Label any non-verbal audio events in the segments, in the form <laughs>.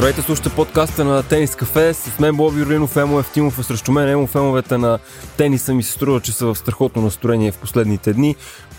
Здравейте, слушате подкаста на Тенис Кафе. С мен Боби Юринов, Емо Ефтимов, а срещу мен Емо Фемовете на тениса ми се струва, че са в страхотно настроение в последните дни.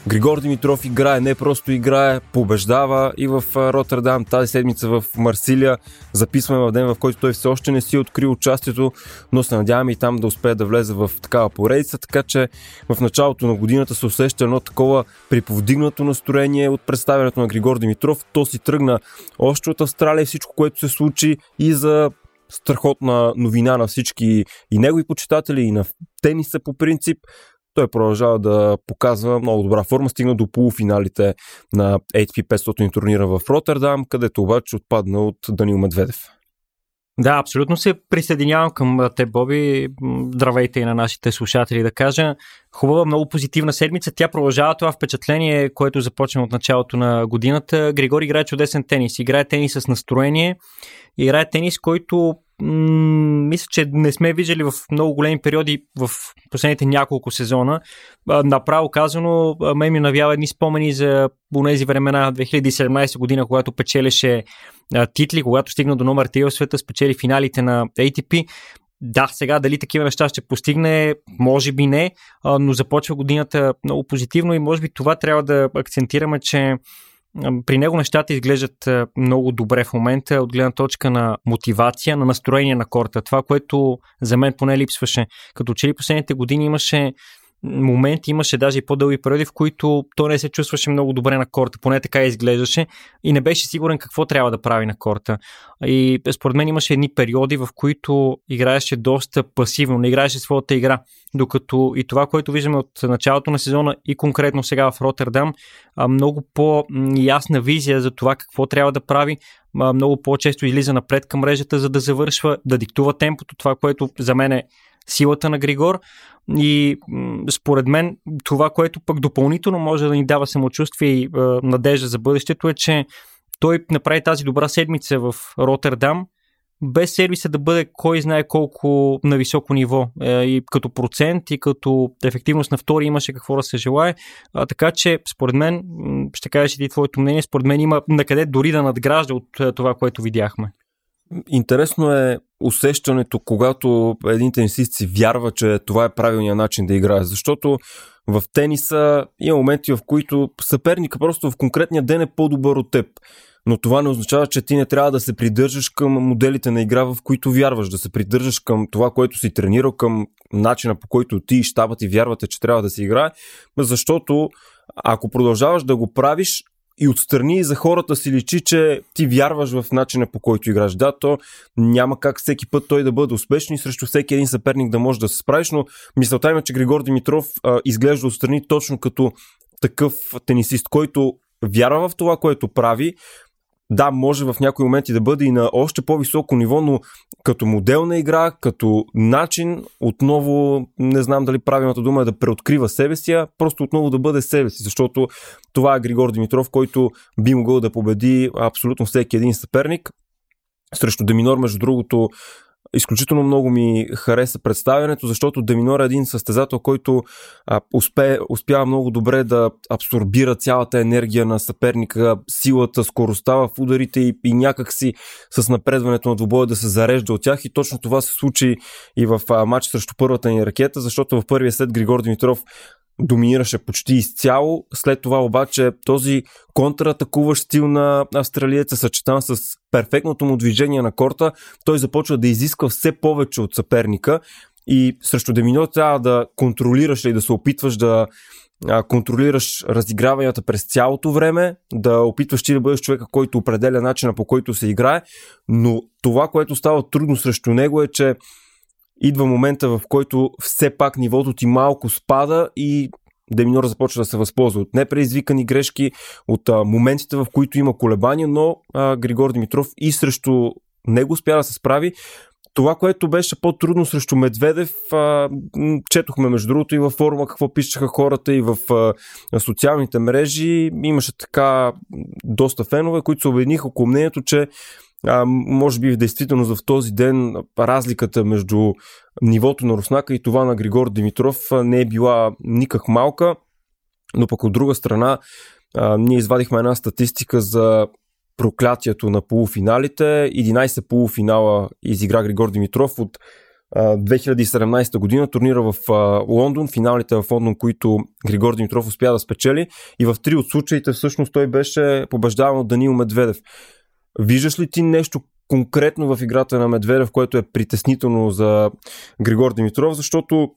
Григор Димитров играе, не просто играе, побеждава и в Роттердам тази седмица в Марсилия. Записваме в ден, в който той все още не си открил участието, но се надяваме и там да успее да влезе в такава поредица, така че в началото на годината се усеща едно такова приповдигнато настроение от представянето на Григор Димитров. То си тръгна още от Австралия всичко, което се случи и за страхотна новина на всички и негови почитатели, и на тениса по принцип той продължава да показва много добра форма, стигна до полуфиналите на ATP 500 турнира в Роттердам, където обаче отпадна от Данил Медведев. Да, абсолютно се присъединявам към те, Боби. Здравейте и на нашите слушатели да кажа. Хубава, много позитивна седмица. Тя продължава това впечатление, което започна от началото на годината. Григори играе чудесен тенис. Играе тенис с настроение. Играе тенис, който мисля, че не сме виждали в много големи периоди в последните няколко сезона. Направо казано, ме ми навява едни спомени за тези времена 2017 година, когато печелеше титли, когато стигна до номер 3 в света, спечели финалите на ATP. Да, сега дали такива неща ще постигне, може би не, но започва годината много позитивно и може би това трябва да акцентираме, че при него нещата изглеждат много добре в момента от гледна точка на мотивация, на настроение на корта. Това, което за мен поне липсваше. Като че ли последните години имаше моменти, имаше даже и по-дълги периоди, в които той не се чувстваше много добре на корта, поне така изглеждаше и не беше сигурен какво трябва да прави на корта. И според мен имаше едни периоди, в които играеше доста пасивно, не играеше своята игра. Докато и това, което виждаме от началото на сезона и конкретно сега в Роттердам, много по-ясна визия за това какво трябва да прави, много по-често излиза напред към мрежата, за да завършва, да диктува темпото, това, което за мен е силата на Григор. И според мен това, което пък допълнително може да ни дава самочувствие и надежда за бъдещето е, че той направи тази добра седмица в Роттердам, без сервиса да бъде кой знае колко на високо ниво. Е, и като процент, и като ефективност на втори имаше какво да се желае. А, така че, според мен, ще кажеш и твоето мнение, според мен има накъде дори да надгражда от е, това, което видяхме. Интересно е усещането, когато един тенисист си вярва, че това е правилният начин да играе. Защото в тениса има моменти, в които съперника просто в конкретния ден е по-добър от теб. Но това не означава, че ти не трябва да се придържаш към моделите на игра, в които вярваш, да се придържаш към това, което си тренирал, към начина по който ти и щабът и вярвате, че трябва да се играе, защото ако продължаваш да го правиш, и отстрани за хората си личи, че ти вярваш в начина по който играш. Да, то няма как всеки път той да бъде успешен и срещу всеки един съперник да може да се справиш, но мисълта има, че Григор Димитров а, изглежда отстрани точно като такъв тенисист, който вярва в това, което прави, да, може в някои моменти да бъде и на още по-високо ниво, но като модел на игра, като начин, отново не знам дали правилната дума е да преоткрива себе си, а просто отново да бъде себе си, защото това е Григор Димитров, който би могъл да победи абсолютно всеки един съперник. Срещу Деминор, между другото, Изключително много ми хареса представянето, защото Деминор е един състезател, който а, успе, успява много добре да абсорбира цялата енергия на съперника, силата, скоростта в ударите и, и някакси с напредването на двобоя да се зарежда от тях. И точно това се случи и в а, матч срещу първата ни ракета, защото в първия след Григор Димитров доминираше почти изцяло. След това обаче този контратакуващ стил на австралиеца, съчетан с перфектното му движение на корта, той започва да изисква все повече от съперника и срещу Демино трябва да контролираш и да се опитваш да контролираш разиграванията през цялото време, да опитваш ти да бъдеш човека, който определя начина по който се играе, но това, което става трудно срещу него е, че идва момента, в който все пак нивото ти малко спада и Деминор започва да се възползва от непреизвикани грешки, от а, моментите, в които има колебания, но а, Григор Димитров и срещу него успя да се справи. Това, което беше по-трудно срещу Медведев, а, четохме между другото и във форума какво пишеха хората и в а, социалните мрежи. Имаше така доста фенове, които се обединиха около мнението, че а, може би в действителност в този ден разликата между нивото на Руснака и това на Григор Димитров не е била никак малка, но пък от друга страна а, ние извадихме една статистика за проклятието на полуфиналите. 11 полуфинала изигра Григор Димитров от 2017 година турнира в Лондон, финалите в Лондон, които Григор Димитров успя да спечели и в три от случаите всъщност той беше побеждаван от Данил Медведев. Виждаш ли ти нещо конкретно в играта на Медведев, което е притеснително за Григор Димитров, защото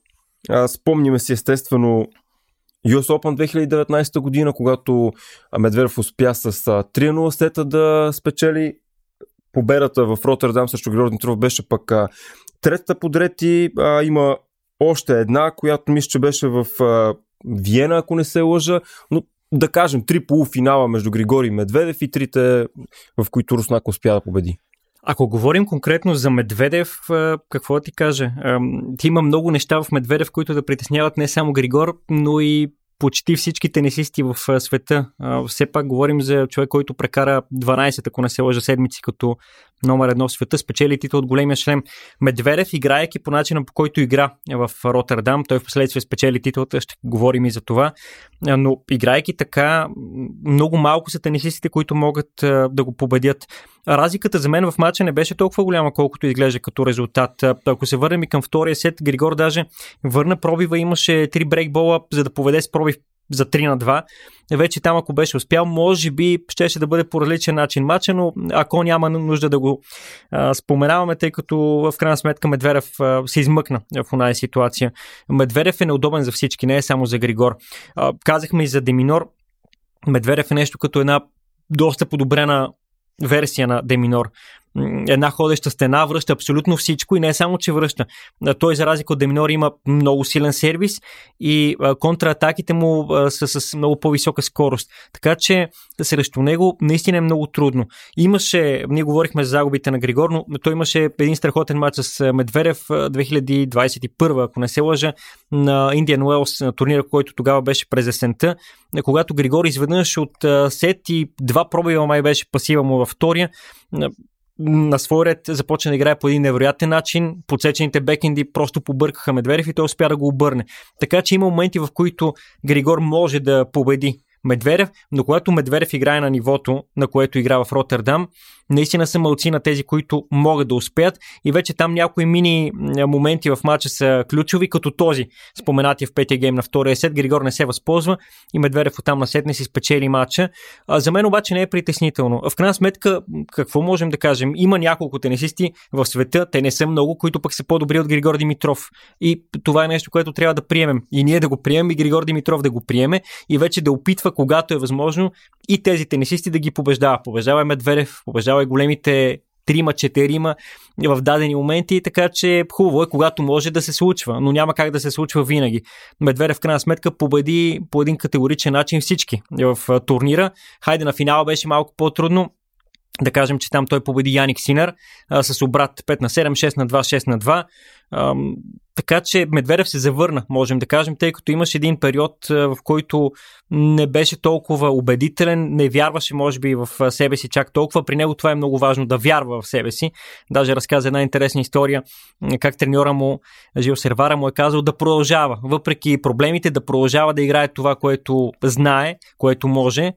а, спомниме си естествено US Open 2019 година, когато Медведев успя с 3-0 сета да спечели победата в Роттердам срещу Григор Димитров беше пък третата подред и а, има още една, която мисля, че беше в а, Виена, ако не се лъжа, но да кажем три полуфинала между Григори Медведев и трите, в които Руснак успя да победи. Ако говорим конкретно за Медведев, какво да ти кажа? Ти има много неща в Медведев, които да притесняват не само Григор, но и почти всички тенисисти в света. Все пак говорим за човек, който прекара 12, ако не се лъжа, седмици като номер едно в света, спечели титул от големия шлем. Медведев, играеки по начина по който игра в Роттердам, той в последствие спечели титлата, ще говорим и за това, но играеки така, много малко са тенисистите, които могат да го победят. Разликата за мен в матча не беше толкова голяма, колкото изглежда като резултат. Ако се върнем и към втория сет, Григор даже върна пробива, имаше три брейкбола, за да поведе с пробив за 3 на 2. Вече там, ако беше успял, може би щеше да бъде по различен начин матча, но ако няма нужда да го а, споменаваме, тъй като в крайна сметка Медведев а, се измъкна в оная ситуация. Медведев е неудобен за всички, не е само за Григор. А, казахме и за Деминор. Медведев е нещо като една доста подобрена версия на Деминор една ходеща стена, връща абсолютно всичко и не е само, че връща. Той, за разлика от Деминор, има много силен сервис и контратаките му са с много по-висока скорост. Така че срещу него наистина е много трудно. Имаше, ние говорихме за загубите на Григор, но той имаше един страхотен матч с Медведев 2021, ако не се лъжа, на Indian Wells, на турнира, който тогава беше през есента, когато Григор изведнъж от сет и два пробива май беше пасива му във втория, на свой ред започна да играе по един невероятен начин. Подсечените бекенди просто побъркаха Медведев и той успя да го обърне. Така че има моменти, в които Григор може да победи Медведев, но когато Медведев играе на нивото, на което игра в Роттердам, наистина са мълци на тези, които могат да успеят и вече там някои мини моменти в матча са ключови, като този, споменатия в петия гейм на втория сет, Григор не се възползва и Медведев оттам на сет не си спечели матча. А, за мен обаче не е притеснително. В крайна сметка, какво можем да кажем? Има няколко тенисисти в света, те не са много, които пък са по-добри от Григор Димитров. И това е нещо, което трябва да приемем. И ние да го приемем, и Григор Димитров да го приеме, и вече да опитва, когато е възможно, и тези тенисисти да ги побеждава. Побеждава Медведев, побеждава и големите трима, четирима в дадени моменти, така че хубаво е, когато може да се случва, но няма как да се случва винаги. Медведев в крайна сметка победи по един категоричен начин всички в турнира. Хайде на финала беше малко по-трудно, да кажем, че там той победи Яник Синер а, с обрат 5 на 7, 6 на 2, 6 на 2. А, така че Медведев се завърна, можем да кажем, тъй като имаше един период, в който не беше толкова убедителен, не вярваше, може би, в себе си чак толкова. При него това е много важно да вярва в себе си. Даже разказа една интересна история, как треньора му, Жил Сервара, му е казал да продължава, въпреки проблемите, да продължава да играе това, което знае, което може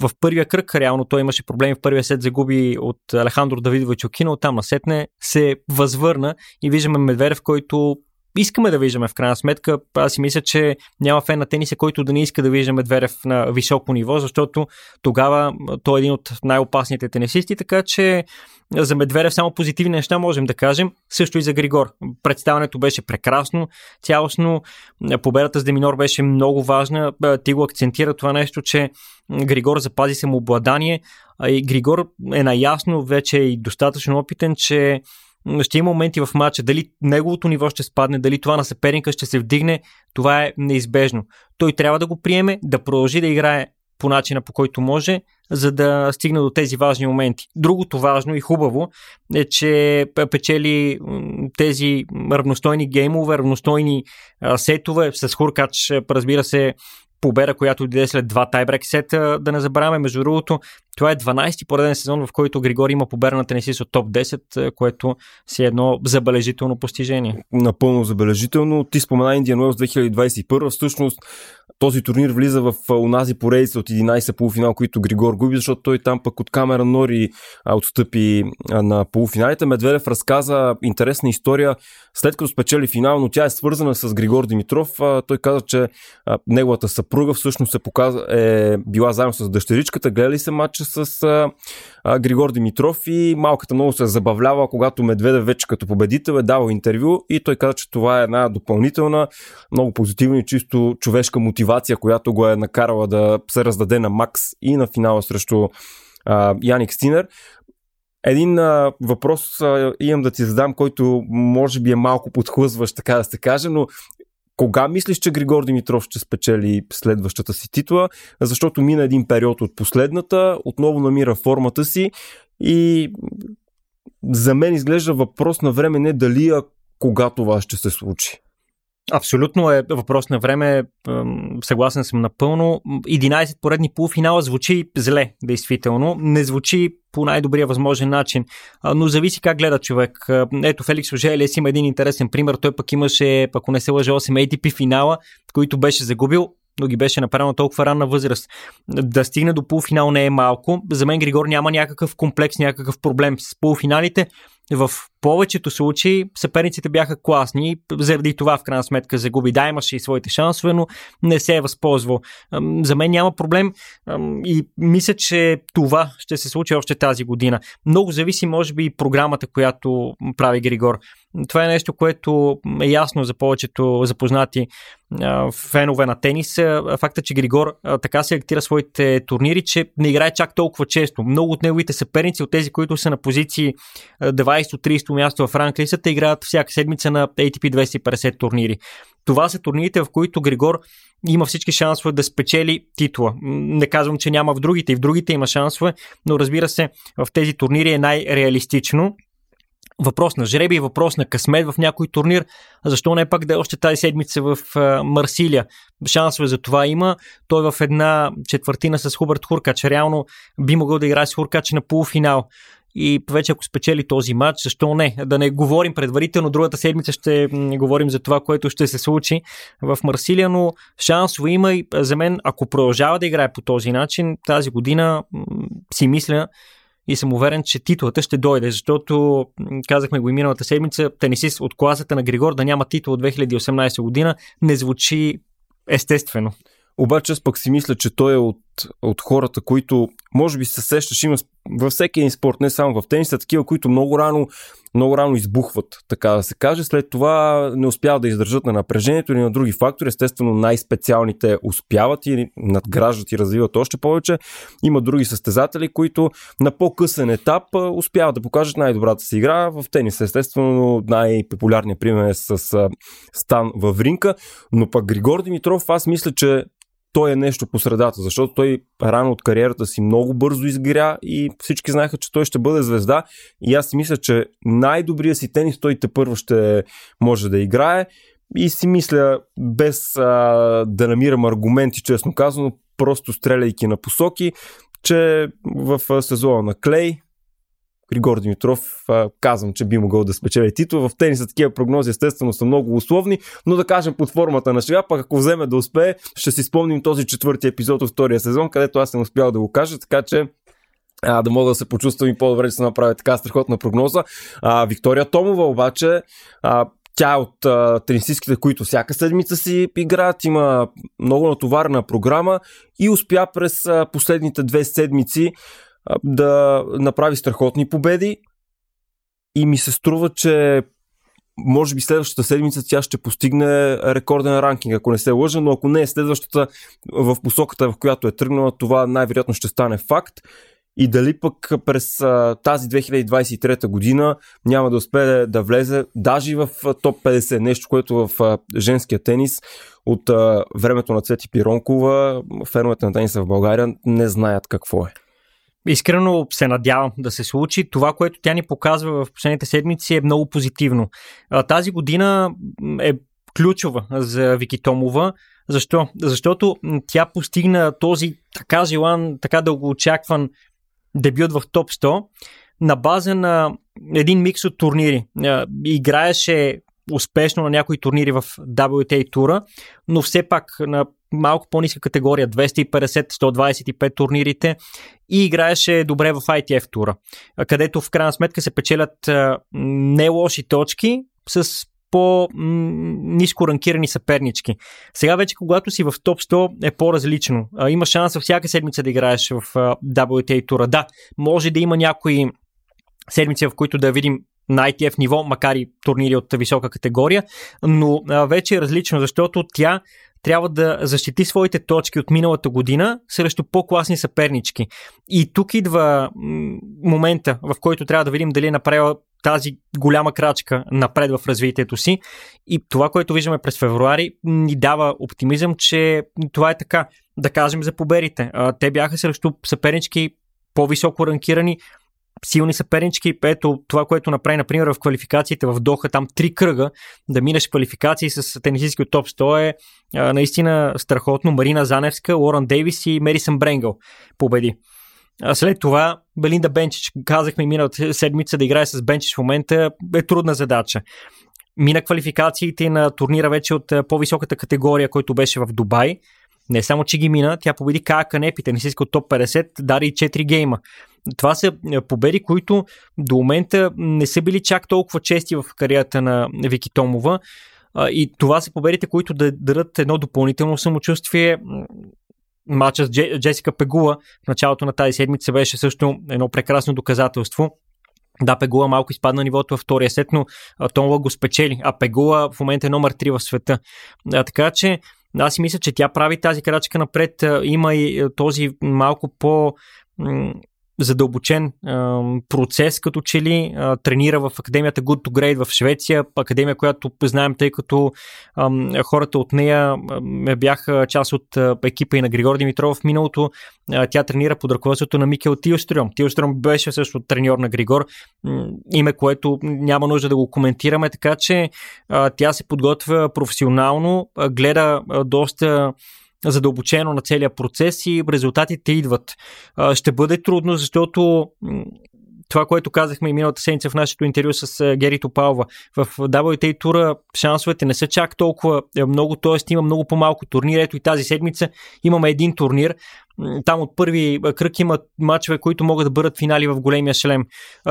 в първия кръг, реално той имаше проблеми в първия сет, загуби от Алехандро Давидович Окино, там насетне се възвърна и виждаме Медведев, който искаме да виждаме в крайна сметка. Аз си мисля, че няма фен на тениса, който да не иска да вижда Медведев на високо ниво, защото тогава той е един от най-опасните тенисисти, така че за Медведев само позитивни неща можем да кажем. Също и за Григор. Представането беше прекрасно, цялостно. Победата с Деминор беше много важна. Ти го акцентира това нещо, че Григор запази самообладание и Григор е наясно, вече и достатъчно опитен, че ще има моменти в матча, дали неговото ниво ще спадне, дали това на съперника ще се вдигне, това е неизбежно. Той трябва да го приеме, да продължи да играе по начина по който може, за да стигне до тези важни моменти. Другото важно и хубаво е, че печели тези равностойни геймове, равностойни сетове с Хуркач, разбира се, победа, която дойде след два тайбрек сета, да не забравяме. Между другото, Това е 12-ти пореден сезон, в който Григор има победа на тенисист от топ 10, което си е едно забележително постижение. Напълно забележително. Ти спомена Индиан Уелс 2021. Всъщност този турнир влиза в унази поредица от 11 полуфинал, които Григор губи, защото той там пък от камера Нори отстъпи на полуфиналите. Медведев разказа интересна история след като спечели финал, но тя е свързана с Григор Димитров. Той каза, че неговата съпруга всъщност е, показа, е била заедно с дъщеричката, гледали се матча с а, Григор Димитров и малката много се забавлява, когато Медведев вече като победител е давал интервю и той каза, че това е една допълнителна, много позитивна и чисто човешка мотивация, която го е накарала да се раздаде на Макс и на финала срещу а, Яник Стинер. Един а, въпрос а, имам да ти задам, който може би е малко подхлъзващ, така да се каже, но кога мислиш, че Григор Димитров ще спечели следващата си титла? Защото мина един период от последната, отново намира формата си и за мен изглежда въпрос на време не дали, а кога това ще се случи. Абсолютно е въпрос на време. Съгласен съм напълно. 11 поредни полуфинала звучи зле, действително. Не звучи по най-добрия възможен начин, но зависи как гледа човек. Ето Феликс Ожелес има един интересен пример. Той пък имаше, ако не се лъжа, 8 ATP финала, които беше загубил но ги беше направено толкова ранна възраст. Да стигне до полуфинал не е малко. За мен Григор няма някакъв комплекс, някакъв проблем с полуфиналите. В повечето случаи съперниците бяха класни, заради това в крайна сметка загуби. Да, имаше и своите шансове, но не се е възползвал. За мен няма проблем и мисля, че това ще се случи още тази година. Много зависи, може би, и програмата, която прави Григор. Това е нещо, което е ясно за повечето запознати фенове на тенис. Факта, че Григор така селектира своите турнири, че не играе чак толкова често. Много от неговите съперници, от тези, които са на позиции 20-30 място в ранглиста, те играят всяка седмица на ATP 250 турнири. Това са турнирите, в които Григор има всички шансове да спечели титла. Не казвам, че няма в другите, и в другите има шансове, но разбира се, в тези турнири е най-реалистично въпрос на жреби, въпрос на късмет в някой турнир. Защо не пак да е още тази седмица в Марсилия? Шансове за това има. Той в една четвъртина с Хуберт Хуркач. Реално би могъл да играе с Хуркач на полуфинал. И вече ако спечели този матч, защо не? Да не говорим предварително, другата седмица ще говорим за това, което ще се случи в Марсилия, но шансове има и за мен, ако продължава да играе по този начин, тази година си мисля, и съм уверен, че титлата ще дойде, защото казахме го и миналата седмица, тенисист от класата на Григор да няма титул от 2018 година не звучи естествено. Обаче аз пък си мисля, че той е от, от хората, които може би се сещаш, има във всеки един спорт, не само в тениса, такива, които много рано, много рано избухват, така да се каже. След това не успяват да издържат на напрежението или на други фактори. Естествено, най-специалните успяват и надграждат и развиват още повече. Има други състезатели, които на по-късен етап успяват да покажат най-добрата си игра. В тенис, естествено, най-популярният пример е с Стан Вавринка, но пък Григор Димитров, аз мисля, че той е нещо по средата, защото той рано от кариерата си много бързо изгря и всички знаеха, че той ще бъде звезда. И аз си мисля, че най-добрият си тенис той те първо ще може да играе. И си мисля, без а, да намирам аргументи, честно казано, просто стреляйки на посоки, че в сезона на Клей Григор Димитров казвам, че би могъл да спечели титул. В тениса такива прогнози естествено са много условни, но да кажем под формата на шега, пък ако вземе да успее, ще си спомним този четвърти епизод от втория сезон, където аз съм успял да го кажа, така че а, да мога да се почувствам и по-добре, че се направи така страхотна прогноза. А, Виктория Томова обаче а, тя е от а, тенисистките, които всяка седмица си играят, има много натоварена програма и успя през а, последните две седмици да направи страхотни победи и ми се струва, че може би следващата седмица тя ще постигне рекорден ранкинг, ако не се лъжа, но ако не е следващата в посоката, в която е тръгнала, това най-вероятно ще стане факт. И дали пък през тази 2023 година няма да успее да влезе даже в топ 50, нещо, което в женския тенис от времето на Цвети Пиронкова, феновете на тениса в България не знаят какво е. Искрено се надявам да се случи. Това, което тя ни показва в последните седмици е много позитивно. Тази година е ключова за Вики Томова. Защо? Защото тя постигна този така желан, така дългоочакван дебют в топ 100 на база на един микс от турнири. Играеше успешно на някои турнири в WTA тура, но все пак на малко по-ниска категория, 250-125 турнирите и играеше добре в ITF тура, където в крайна сметка се печелят не лоши точки с по-низко ранкирани съпернички. Сега вече, когато си в топ 100 е по-различно. Има шанс всяка седмица да играеш в WTA тура. Да, може да има някои седмици, в които да видим на ITF ниво, макар и турнири от висока категория, но вече е различно, защото тя трябва да защити своите точки от миналата година срещу по-класни съпернички. И тук идва момента, в който трябва да видим дали е направила тази голяма крачка напред в развитието си. И това, което виждаме през февруари, ни дава оптимизъм, че това е така. Да кажем за победите. Те бяха срещу съпернички по-високо ранкирани, силни съпернички. Ето това, което направи, например, в квалификациите в Доха, там три кръга, да минеш квалификации с тенисистки от топ 100 е а, наистина страхотно. Марина Заневска, Лоран Дейвис и Мерисън Бренгъл победи. А след това Белинда Бенчич, казахме миналата седмица да играе с Бенчич в момента, е трудна задача. Мина квалификациите на турнира вече от по-високата категория, който беше в Дубай. Не само, че ги мина, тя победи Кая Канепи, тенисистка от топ 50, дари и 4 гейма. Това са победи, които до момента не са били чак толкова чести в кариерата на Вики Томова. И това са победите, които да дадат едно допълнително самочувствие. Матчът с Джесика Пегула в началото на тази седмица беше също едно прекрасно доказателство. Да, Пегула малко изпадна нивото във втория сет, но Томова го спечели, а Пегула в момента е номер 3 в света. А, така че аз си мисля, че тя прави тази крачка напред. Има и този малко по задълбочен процес, като че ли тренира в Академията Good to Great в Швеция, академия, която знаем, тъй като хората от нея бяха част от екипа и на Григор Димитров в миналото. Тя тренира под ръководството на Микел Тилстрюм. Тилстрюм беше също треньор на Григор, име, което няма нужда да го коментираме, така че тя се подготвя професионално, гледа доста задълбочено на целия процес и резултатите идват. Ще бъде трудно, защото това, което казахме и миналата седмица в нашето интервю с Гери Топалва, в WTA тура шансовете не са чак толкова е, много, т.е. има много по-малко турнир. Ето и тази седмица имаме един турнир. Там от първи кръг има матчове, които могат да бъдат финали в големия шлем.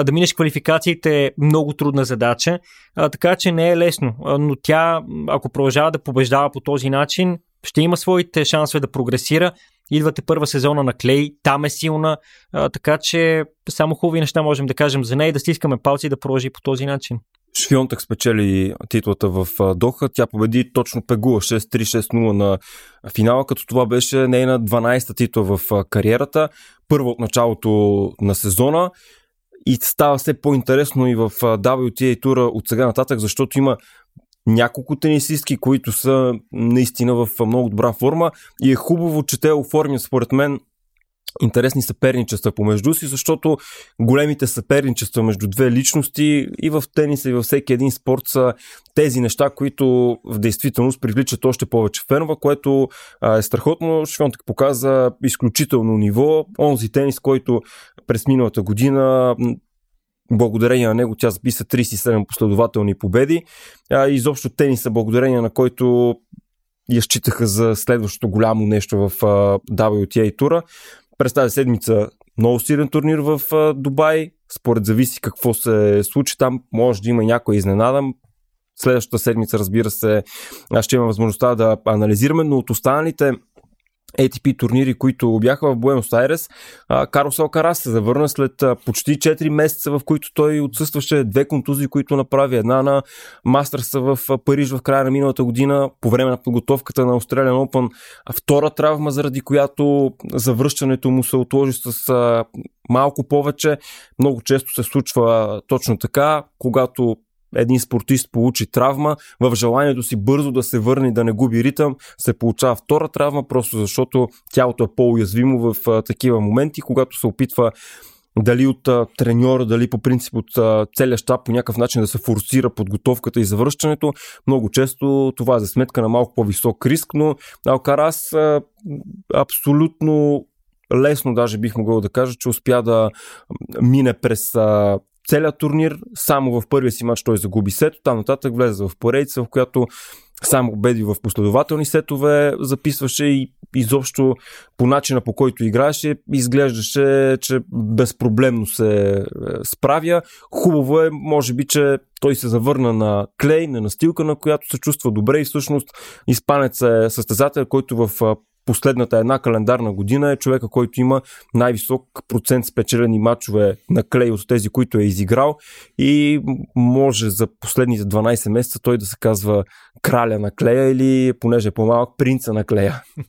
Да минеш квалификациите е много трудна задача, така че не е лесно. Но тя, ако продължава да побеждава по този начин, ще има своите шансове да прогресира. Идвате първа сезона на Клей, там е силна, а, така че само хубави неща можем да кажем за нея и да стискаме палци да продължи по този начин. Швионтък спечели титлата в Доха. Тя победи точно Пегула 6-3-6-0 на финала, като това беше нейна 12-та титла в кариерата. Първо от началото на сезона и става все по-интересно и в WTA тура от сега нататък, защото има няколко тенисистки, които са наистина в много добра форма и е хубаво, че те оформят според мен интересни съперничества помежду си, защото големите съперничества между две личности и в тениса и във всеки един спорт са тези неща, които в действителност привличат още повече фенове, което е страхотно. Швионтък показа изключително ниво. Онзи тенис, който през миналата година благодарение на него тя записа 37 последователни победи. А, изобщо тениса, благодарение на който я считаха за следващото голямо нещо в а, WTA тура. През тази седмица много силен турнир в а, Дубай. Според зависи какво се случи там, може да има някоя изненада. Следващата седмица, разбира се, ще има възможността да анализираме, но от останалите ATP турнири, които бяха в Буенос Айрес, Карлос Алкарас се завърна след почти 4 месеца, в които той отсъстваше две контузии, които направи. Една на Мастърса в Париж в края на миналата година, по време на подготовката на Australian Open. Втора травма, заради която завръщането му се отложи с малко повече. Много често се случва точно така, когато един спортист получи травма, в желанието си бързо да се върне да не губи ритъм, се получава втора травма, просто защото тялото е по-уязвимо в а, такива моменти, когато се опитва дали от треньора, дали по принцип от целия щаб по някакъв начин да се форсира подготовката и завръщането. Много често това е за сметка на малко по-висок риск, но Алкарас абсолютно лесно даже бих могъл да кажа, че успя да мине през целият турнир. Само в първия си матч той загуби сето, там нататък влезе в поредица, в която само победи в последователни сетове записваше и изобщо по начина по който играеше изглеждаше, че безпроблемно се е, справя. Хубаво е, може би, че той се завърна на клей, на настилка, на която се чувства добре и всъщност Испанец е състезател, който в последната една календарна година е човека, който има най-висок процент спечелени матчове на клей от тези, които е изиграл и може за последните 12 месеца той да се казва краля на клея или, понеже е по-малък, принца на клея. <laughs>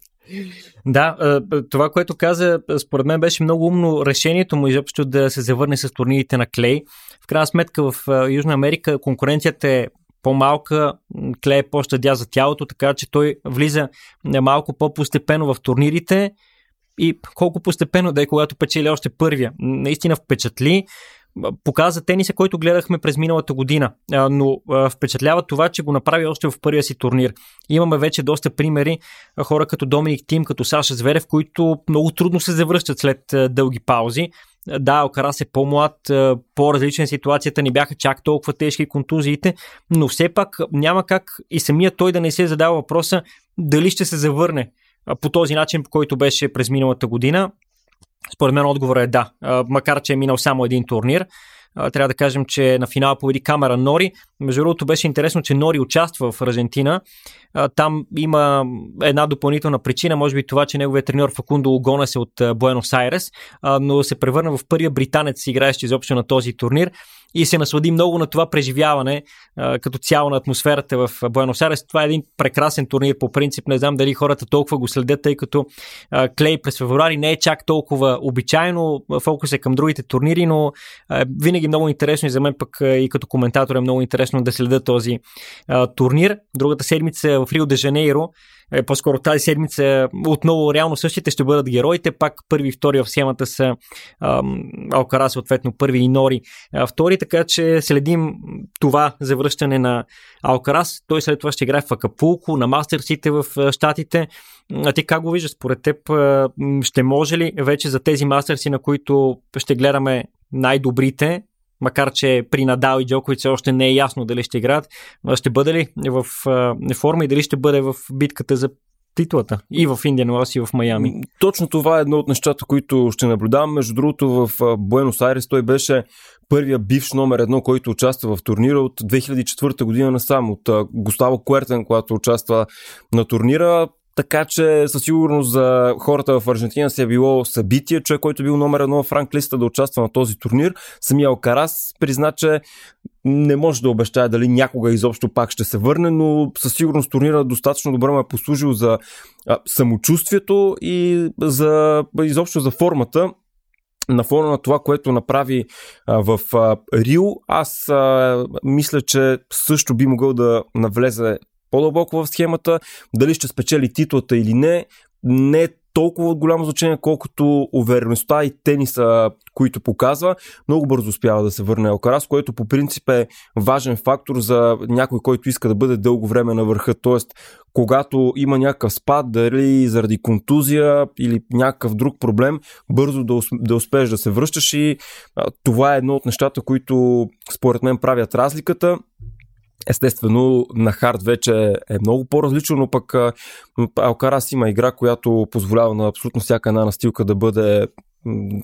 Да, това, което каза, според мен беше много умно решението му изобщо да се завърне с турнирите на Клей. В крайна сметка в Южна Америка конкуренцията е по-малка, Клей е по-щадя за тялото, така че той влиза малко по-постепенно в турнирите и колко постепенно да е, когато печели още първия. Наистина впечатли показа тениса, който гледахме през миналата година, но впечатлява това, че го направи още в първия си турнир. Имаме вече доста примери, хора като Доминик Тим, като Саша Зверев, които много трудно се завръщат след дълги паузи. Да, Алкарас е по-млад, по-различна ситуацията, не бяха чак толкова тежки контузиите, но все пак няма как и самия той да не се задава въпроса дали ще се завърне по този начин, по който беше през миналата година. Според мен отговорът е да, макар че е минал само един турнир. Трябва да кажем, че на финала победи Камера Нори. Между другото беше интересно, че Нори участва в Аржентина. Там има една допълнителна причина, може би това, че неговият треньор Факундо Угонес е от Буенос Айрес, но се превърна в първия британец, играещ изобщо на този турнир и се наслади много на това преживяване като цяло на атмосферата в Буенос Айрес. Това е един прекрасен турнир по принцип. Не знам дали хората толкова го следят, тъй като Клей през февруари не е чак толкова обичайно. Фокус е към другите турнири, но а, винаги много интересно и за мен пък и като коментатор е много интересно да следя този а, турнир. Другата седмица в Рио де Жанейро е, по-скоро тази седмица отново реално същите ще бъдат героите, пак първи и втори в схемата са Алкара, съответно първи и Нори втори, така че следим това завръщане на Алкарас. Той след това ще играе в Акапулко, на мастерсите в Штатите. А ти как го виждаш според теб? Ще може ли вече за тези мастерси, на които ще гледаме най-добрите, макар че при Надал и Джокович още не е ясно дали ще играят, ще бъде ли в форма и дали ще бъде в битката за титлата и в Индиан Уелс и в Майами. Точно това е едно от нещата, които ще наблюдавам. Между другото в Буенос Айрес той беше първия бивш номер едно, който участва в турнира от 2004 година насам, от Густаво Куертен, когато участва на турнира. Така че със сигурност за хората в Аржентина си е било събитие, човек, който е бил номер едно в ранглиста да участва на този турнир. Самия Алкарас призна, че не може да обещае дали някога изобщо пак ще се върне, но със сигурност турнира достатъчно добре му е послужил за самочувствието и за, изобщо за формата на фона на това, което направи а, в а, Рио, аз а, мисля, че също би могъл да навлезе по-дълбоко в схемата. Дали ще спечели титлата или не, не е толкова от голямо значение, колкото увереността и тениса, които показва. Много бързо успява да се върне Алкарас, което по принцип е важен фактор за някой, който иска да бъде дълго време на върха. Тоест, когато има някакъв спад, дали заради контузия или някакъв друг проблем, бързо да, да успееш да се връщаш и а, това е едно от нещата, които според мен правят разликата. Естествено, на хард вече е много по-различно, но пък Алкарас има игра, която позволява на абсолютно всяка една настилка да бъде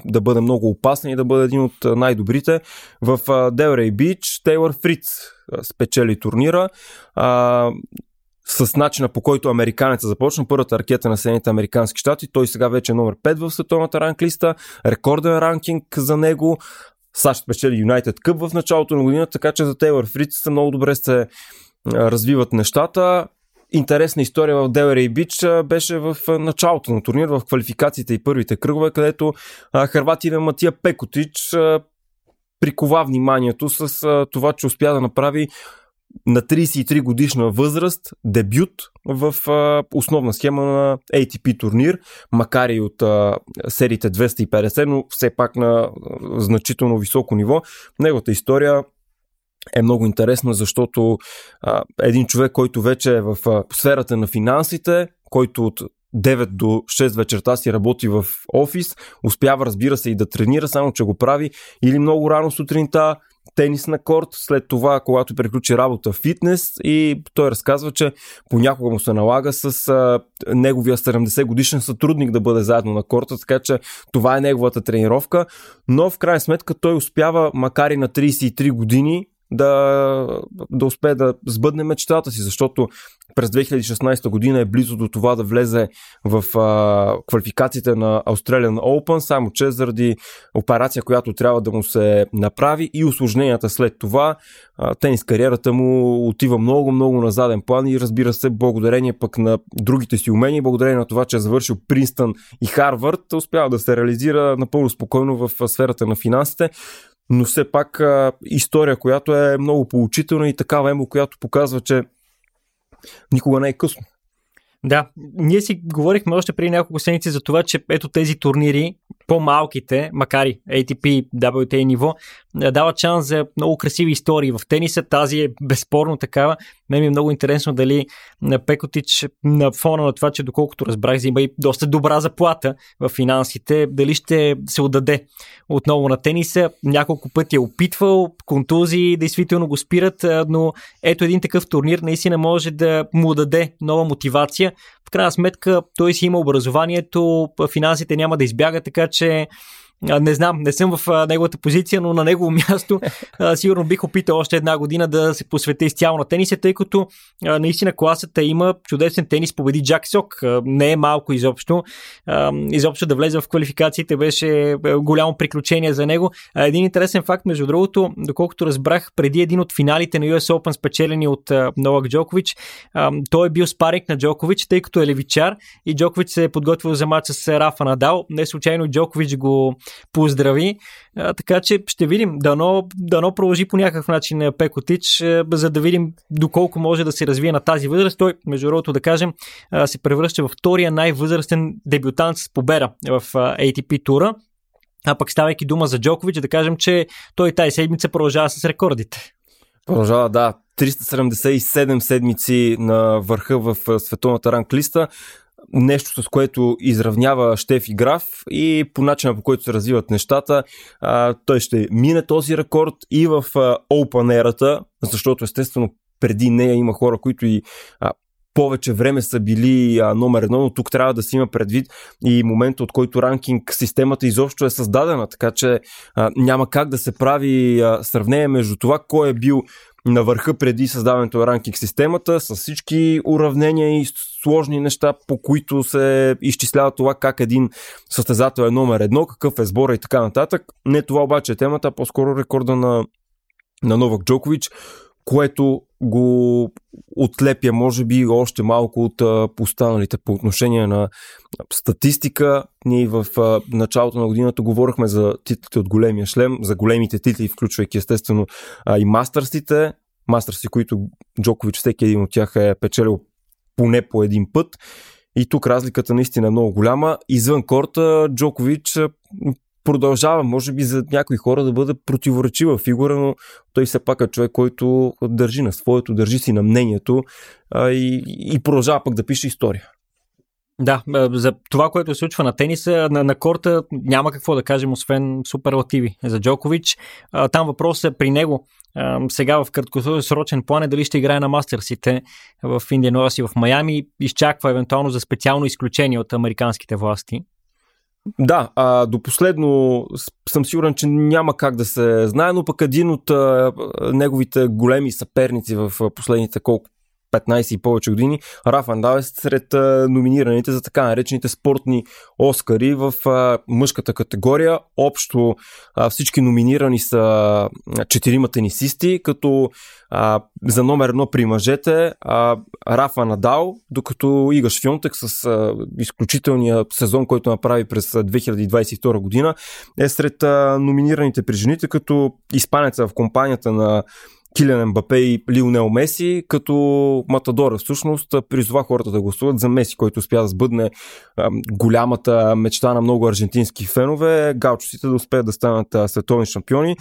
да бъде много опасен и да бъде един от най-добрите. В Делрей Бич Тейлър Фриц спечели турнира. А, с начина по който американеца започна първата ракета на Съединените Американски щати. Той сега вече е номер 5 в световната ранглиста. Рекорден ранкинг за него. САЩ печели Юнайтед Къп в началото на годината, така че за Тейлър Фриц много добре се развиват нещата. Интересна история в Делери Бич беше в началото на турнир, в квалификациите и първите кръгове, където Харватия Матия Пекотич прикова вниманието с това, че успя да направи на 33 годишна възраст дебют в а, основна схема на ATP турнир, макар и от а, сериите 250, но все пак на а, значително високо ниво. Неговата история е много интересна, защото а, един човек, който вече е в а, сферата на финансите, който от 9 до 6 вечерта си работи в офис, успява, разбира се, и да тренира, само че го прави или много рано сутринта, тенис на корт, след това, когато приключи работа фитнес и той разказва, че понякога му се налага с а, неговия 70 годишен сътрудник да бъде заедно на корта, така че това е неговата тренировка, но в крайна сметка той успява, макар и на 33 години, да, да успее да сбъдне мечтата си, защото през 2016 година е близо до това да влезе в а, квалификациите на Australian Open, само че заради операция, която трябва да му се направи и осложненията след това, а, тенис кариерата му отива много, много на заден план и разбира се, благодарение пък на другите си умения, благодарение на това, че е завършил Принстън и Харвард, успява да се реализира напълно спокойно в сферата на финансите но все пак а, история, която е много поучителна и такава емо, която показва, че никога не е късно. Да, ние си говорихме още преди няколко седмици за това, че ето тези турнири, по-малките, макар и ATP, WTA ниво, дават шанс за много красиви истории в тениса. Тази е безспорно такава. Мен ми е много интересно дали на Пекотич на фона на това, че доколкото разбрах, взима и доста добра заплата в финансите, дали ще се отдаде отново на тениса. Няколко пъти е опитвал, контузии действително го спират, но ето един такъв турнир наистина може да му даде нова мотивация. В крайна сметка той си има образованието, финансите няма да избяга, така че Say. Не знам, не съм в неговата позиция, но на негово <laughs> място сигурно бих опитал още една година да се посветя изцяло на тениса, тъй като наистина класата има чудесен тенис, победи Джак Сок. Не е малко изобщо. Изобщо да влезе в квалификациите беше голямо приключение за него. Един интересен факт, между другото, доколкото разбрах, преди един от финалите на US Open, спечелени от Новак Джокович, той е бил спаринг на Джокович, тъй като е левичар и Джокович се е подготвил за матч с Рафа Надал. Не случайно Джокович го поздрави. А, така че ще видим. Дано, дано продължи по някакъв начин Пекотич, за да видим доколко може да се развие на тази възраст. Той, между другото, да кажем, се превръща в втория най-възрастен дебютант с победа в ATP тура. А пък ставайки дума за Джокович, да кажем, че той тази седмица продължава с рекордите. Продължава, да. 377 седмици на върха в световната ранглиста нещо, с което изравнява Штеф и Граф и по начина по който се развиват нещата, а, той ще мине този рекорд и в а, Open ерата, защото естествено преди нея има хора, които и а, повече време са били а, номер едно, но тук трябва да си има предвид и момента, от който ранкинг системата изобщо е създадена, така че а, няма как да се прави а, сравнение между това кой е бил на върха преди създаването на ранкинг системата с всички уравнения и сложни неща, по които се изчислява това как един състезател е номер едно, какъв е сбора и така нататък. Не това обаче е темата, по-скоро рекорда на, на Новак Джокович, което го отлепя, може би, още малко от останалите по отношение на статистика. Ние в началото на годината говорихме за титлите от големия шлем, за големите титли, включвайки естествено и мастърсите. Мастърси, които Джокович, всеки един от тях е печелил поне по един път. И тук разликата наистина е много голяма. Извън корта Джокович продължава, може би за някои хора да бъде противоречива фигура, но той все пак е човек, който държи на своето, държи си на мнението а, и, и продължава пък да пише история. Да, за това, което се случва на тениса, на, на корта няма какво да кажем, освен суперлативи за Джокович. Там въпросът е при него сега в краткосрочен план е дали ще играе на мастерсите в Индиан и в Майами. Изчаква евентуално за специално изключение от американските власти. Да, а, до последно съм сигурен, че няма как да се знае, но пък един от а, неговите големи съперници в последните колко 15 и повече години, Раф Андал е сред номинираните за така наречените спортни Оскари в мъжката категория. Общо всички номинирани са четирима тенисисти, като за номер едно при мъжете Рафа Надал, докато Игаш Фионтек с а, изключителния сезон, който направи през 2022 година, е сред номинираните при жените, като изпанеца в компанията на Килиан Мбапе и Лионел Меси, като Матадора всъщност призова хората да гласуват за Меси, който успя да сбъдне голямата мечта на много аржентински фенове, галчусите да успеят да станат световни шампиони.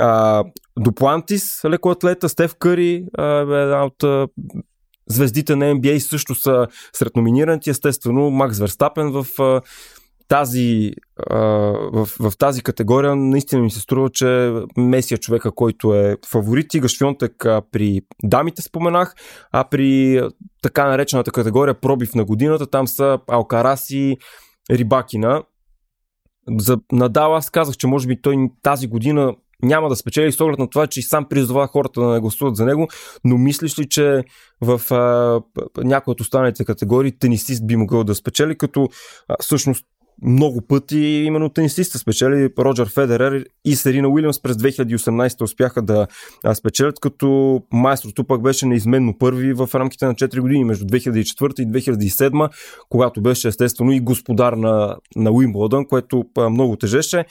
А, Дуплантис, лекоатлета, Стев Къри, една от звездите на NBA също са сред номинираните. Естествено, Макс Верстапен в тази, в, в тази категория наистина ми се струва, че Месия човека, който е фаворит, и Швионтек при дамите споменах, а при така наречената категория пробив на годината, там са Алкараси, Рибакина. За Надал аз казах, че може би той тази година няма да спечели с оглед на това, че и сам призова хората да не гласуват за него, но мислиш ли, че в а, някои от останалите категории тенисист би могъл да спечели, като а, всъщност много пъти именно тенисиста спечели Роджер Федерер и Серина Уилямс през 2018 успяха да спечелят, като майстрото пък беше неизменно първи в рамките на 4 години, между 2004 и 2007, когато беше естествено и господар на, на Уимблдън, което много тежеше.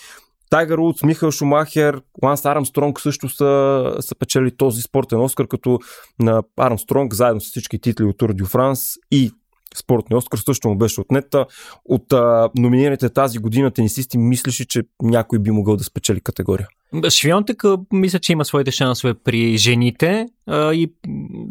Тайгър Удс, Михал Шумахер, Ланс Армстронг също са, са печели този спортен Оскар, като на Армстронг заедно с всички титли от Тур Дю Франс и спортния Оскар също му беше отнета. От а, номинираните тази година тенисисти мислиш че някой би могъл да спечели категория? Швионтък мисля, че има своите шансове при жените а, и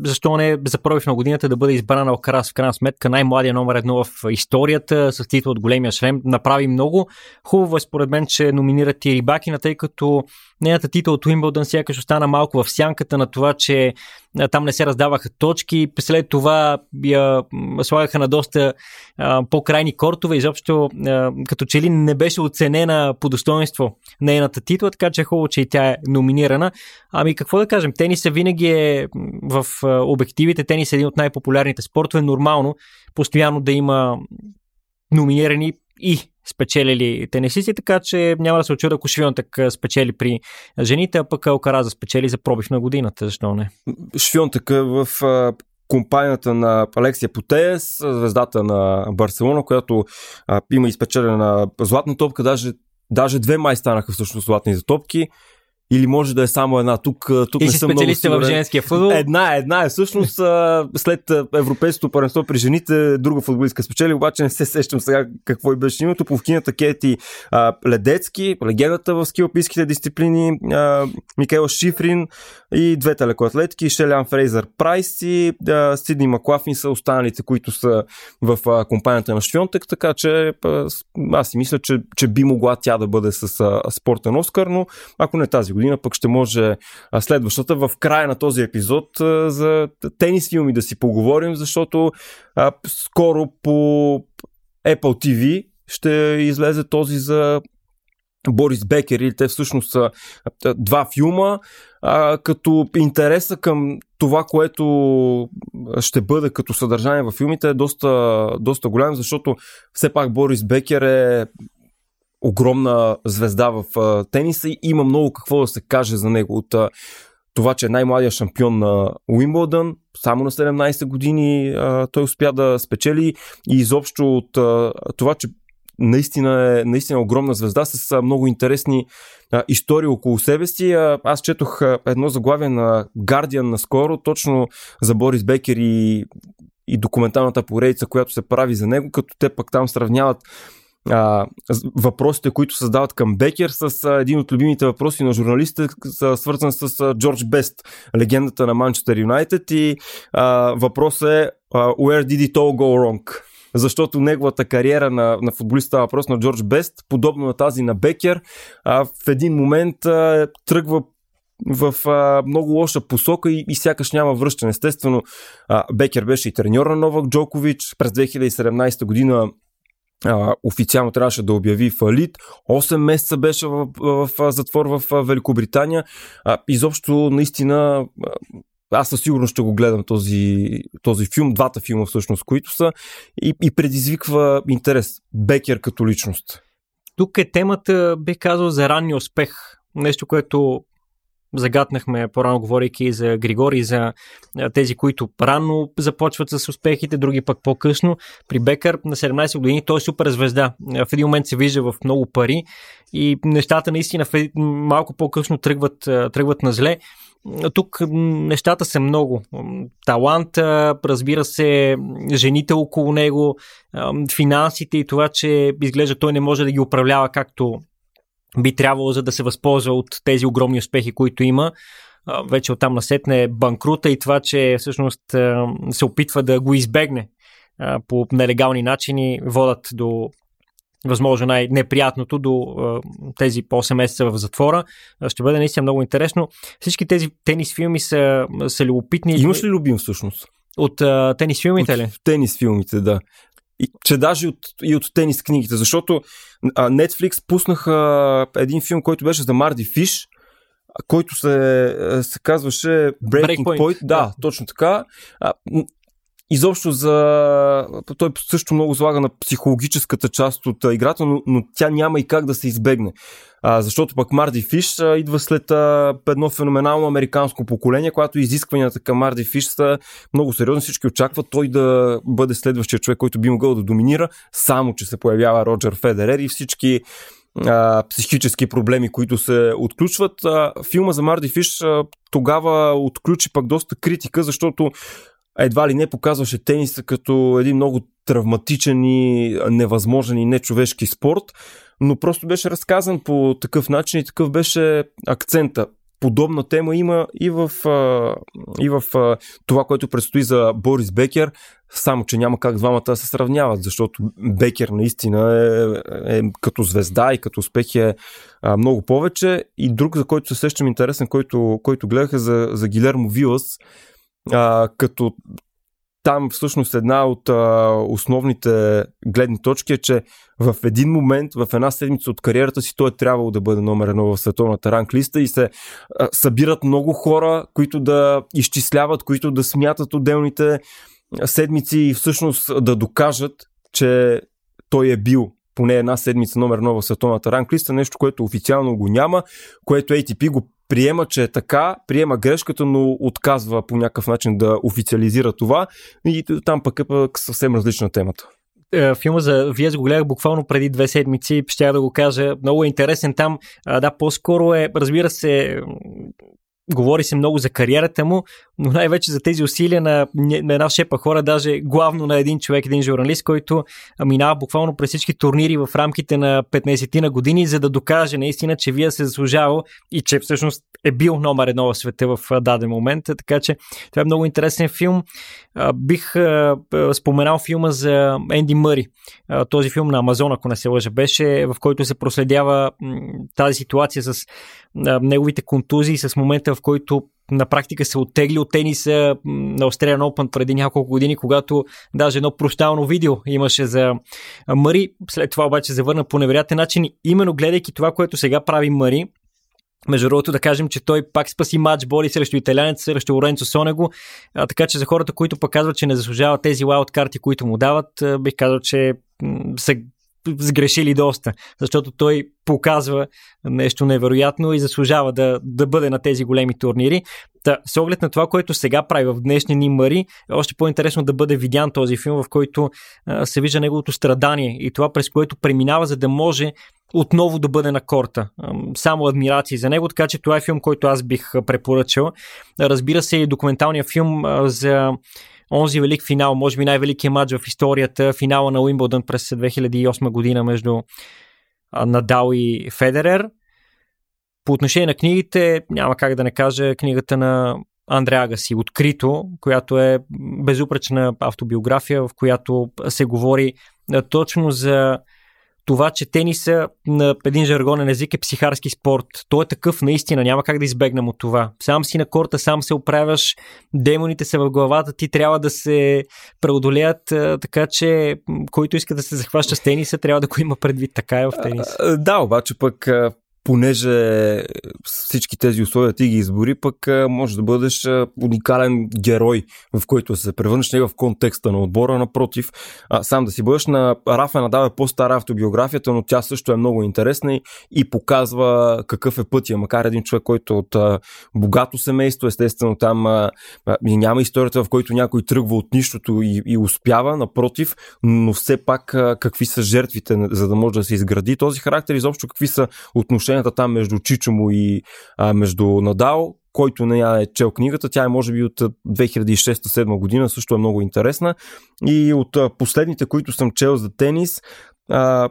защо не за пробив на годината да бъде избрана Алкарас в крайна сметка най-младия номер едно в историята с титла от големия шлем. Направи много. Хубаво е според мен, че номинират и Рибакина, тъй като нейната титла от Уимбълдън сякаш остана малко в сянката на това, че там не се раздаваха точки. След това я слагаха на доста а, по-крайни кортове. Изобщо а, като че ли не беше оценена по достоинство нейната титла, така че е хубаво, че и тя е номинирана. Ами какво да кажем, тениса винаги е в обективите, тенис е един от най-популярните спортове. Нормално постоянно да има номинирани и спечелили тенисисти, така че няма да се очуда, ако Швионтък спечели при жените, а пък Алкараза спечели за пробив на годината. Защо не? Швионтък в компанията на Алексия Потеес, звездата на Барселона, която а, има изпечелена златна топка, даже, даже две май станаха всъщност златните топки или може да е само една. Тук, тук и не съм много сигурен. в женския футбол? Една, една е. Всъщност след Европейското паренство при жените друга футболистка спечели, обаче не се сещам сега какво и беше името. Повкината Кети а, Ледецки, легендата в скилпийските дисциплини, а, Микела Шифрин и двете лекоатлетки, Шелян Фрейзър Прайс и а, Сидни Маклафин са останалите, които са в а, компанията на Швионтек, така че а, аз си мисля, че, че би могла тя да бъде с а, спортен Оскар, но ако не тази година, година пък ще може следващата в края на този епизод за тенис филми да си поговорим, защото а, скоро по Apple TV ще излезе този за Борис Бекер. Или те всъщност са два филма, а, като интереса към това, което ще бъде като съдържание в филмите е доста, доста голям, защото все пак Борис Бекер е огромна звезда в тениса и има много какво да се каже за него от това, че е най-младия шампион на Уимбълдън, само на 17 години той успя да спечели и изобщо от това, че наистина е наистина огромна звезда с много интересни истории около себе си. Аз четох едно заглавие на Guardian наскоро, точно за Борис Бекер и, и документалната поредица, която се прави за него, като те пък там сравняват а, въпросите, които създават към Бекер с а, един от любимите въпроси на журналистите, свързан с а, Джордж Бест, легендата на Манчестър Юнайтед и а, въпросът е а, Where did it all go wrong? Защото неговата кариера на, на футболиста въпрос на Джордж Бест, подобно на тази на Бекер, а, в един момент а, тръгва в а, много лоша посока и, и сякаш няма връщане. Естествено, а, Бекер беше и треньор на Новак Джокович. През 2017 година а, официално трябваше да обяви фалит. 8 месеца беше в, в, в затвор в Великобритания. А, изобщо, наистина, аз със сигурност ще го гледам този, този филм, двата филма всъщност, които са, и, и предизвиква интерес. Бекер като личност. Тук е темата, бих казал, за ранния успех. Нещо, което загатнахме по-рано, говорейки за Григори, за тези, които рано започват с успехите, други пък по-късно. При Бекър на 17 години той е супер звезда. В един момент се вижда в много пари и нещата наистина малко по-късно тръгват, тръгват на зле. Тук нещата са много. Талант, разбира се, жените около него, финансите и това, че изглежда той не може да ги управлява както би трябвало за да се възползва от тези огромни успехи, които има. вече оттам насетне банкрута и това, че всъщност се опитва да го избегне по нелегални начини, водат до възможно най-неприятното до тези по 8 месеца в затвора. Ще бъде наистина много интересно. Всички тези тенис филми са, са любопитни. Имаш ли любим всъщност? От а, тенис филмите от ли? Тенис филмите, да. И, че даже от, и от тенис книгите, защото а, Netflix пуснаха един филм, който беше за Марди Фиш, който се, се казваше Breaking, Breakpoint. Point. Да, да, точно така. А, изобщо за... Той също много залага на психологическата част от играта, но, но тя няма и как да се избегне. А, защото пък Марди Фиш а, идва след а, едно феноменално американско поколение, което изискванията към Марди Фиш са много сериозни. Всички очакват той да бъде следващия човек, който би могъл да доминира, само че се появява Роджер Федерер и всички а, психически проблеми, които се отключват. А, филма за Марди Фиш а, тогава отключи пък доста критика, защото едва ли не показваше тениса като един много травматичен и невъзможен и нечовешки спорт, но просто беше разказан по такъв начин и такъв беше акцента. Подобна тема има и в, и в това, което предстои за Борис Бекер, само че няма как двамата да се сравняват, защото Бекер наистина е, е като звезда и като успех е много повече. И друг, за който се сещам интересен, който, който гледах е за, за Гилермо Вилас, а, като там всъщност една от а, основните гледни точки е, че в един момент, в една седмица от кариерата си, той е трябвало да бъде номер едно в световната ранглиста и се а, събират много хора, които да изчисляват, които да смятат отделните седмици и всъщност да докажат, че той е бил поне една седмица номер едно в световната ранглиста, нещо, което официално го няма, което ATP го приема, че е така, приема грешката, но отказва по някакъв начин да официализира това и там пък е пък съвсем различна темата е, филма за Вие го гледах буквално преди две седмици, ще да го кажа. Много е интересен там. да, по-скоро е, разбира се, говори се много за кариерата му, но най-вече за тези усилия на, на една шепа хора, даже главно на един човек, един журналист, който минава буквално през всички турнири в рамките на 15 на години, за да докаже наистина, че вие се заслужава и че всъщност е бил номер едно в света в даден момент. Така че това е много интересен филм. Бих споменал филма за Енди Мъри. Този филм на Амазон, ако не се лъжа, беше, в който се проследява тази ситуация с неговите контузии, с момента, в който на практика се оттегли от тениса на Australian Open преди няколко години, когато даже едно прощално видео имаше за Мари. След това обаче завърна по невероятен начин. Именно гледайки това, което сега прави Мари, между другото да кажем, че той пак спаси матч бори срещу италянец, срещу Лоренцо Сонего, а, така че за хората, които пък казват, че не заслужават тези лаут карти, които му дават, бих казал, че са сгрешили доста, защото той показва нещо невероятно и заслужава да, да бъде на тези големи турнири. Та, с оглед на това, което сега прави в днешния ни Мари, е още по-интересно да бъде видян този филм, в който а, се вижда неговото страдание и това през което преминава, за да може отново да бъде на корта. Само адмирации за него, така че това е филм, който аз бих препоръчал. Разбира се и документалния филм за онзи велик финал, може би най-великият матч в историята, финала на Уимбълдън през 2008 година между Надал и Федерер. По отношение на книгите, няма как да не кажа книгата на Андре Агаси, Открито, която е безупречна автобиография, в която се говори точно за това, че тениса на един жаргонен език е психарски спорт. Той е такъв наистина, няма как да избегнем от това. Сам си на корта, сам се оправяш, демоните са в главата, ти трябва да се преодолеят, така че който иска да се захваща с тениса, трябва да го има предвид. Така е в тениса. Да, обаче пък понеже всички тези условия ти ги избори, пък може да бъдеш уникален герой, в който се превърнеш не в контекста на отбора, напротив, сам да си бъдеш на Рафа Надал е по-стара автобиографията, но тя също е много интересна и, и показва какъв е пътя, макар един човек, който от а, богато семейство, естествено там а, а, няма историята, в който някой тръгва от нищото и, и успява, напротив, но все пак а, какви са жертвите, за да може да се изгради този характер, изобщо какви са отношения отношенията там между Чичо му и а, между Надал, който не я е чел книгата, тя е може би от 2006-2007 година, също е много интересна. И от последните, които съм чел за тенис,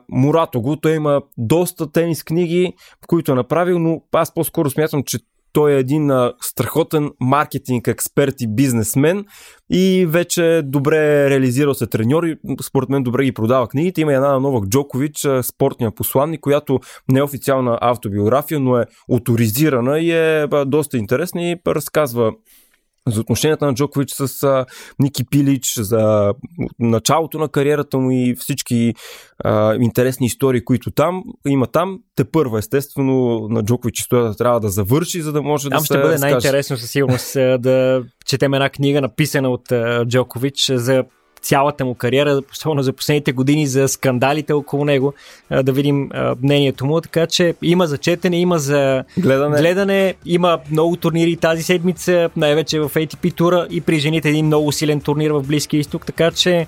Мурато го, той има доста тенис книги, които е направил, но аз по-скоро смятам, че Той е един а, страхотен маркетинг експерт и бизнесмен и вече добре реализирал се треньор и според мен добре ги продава книгите. Има една на Новак Джокович, спортния посланник, която не е официална автобиография, но е авторизирана и е доста интересна и разказва за отношенията на Джокович с а, Ники Пилич, за началото на кариерата му и всички а, интересни истории, които там има там. Те първа, естествено, на Джокович историята трябва да завърши, за да може там да се ще бъде разкаже. най-интересно със сигурност да четем една книга, написана от а, Джокович за цялата му кариера, особено за последните години, за скандалите около него, да видим мнението му. Така че има за четене, има за гледане, гледане има много турнири тази седмица, най-вече в ATP тура и при жените един много силен турнир в Близкия изток, така че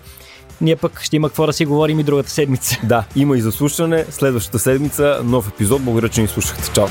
ние пък ще има какво да си говорим и другата седмица. Да, има и заслушане. Следващата седмица нов епизод. Благодаря, че ни слушахте. Чао!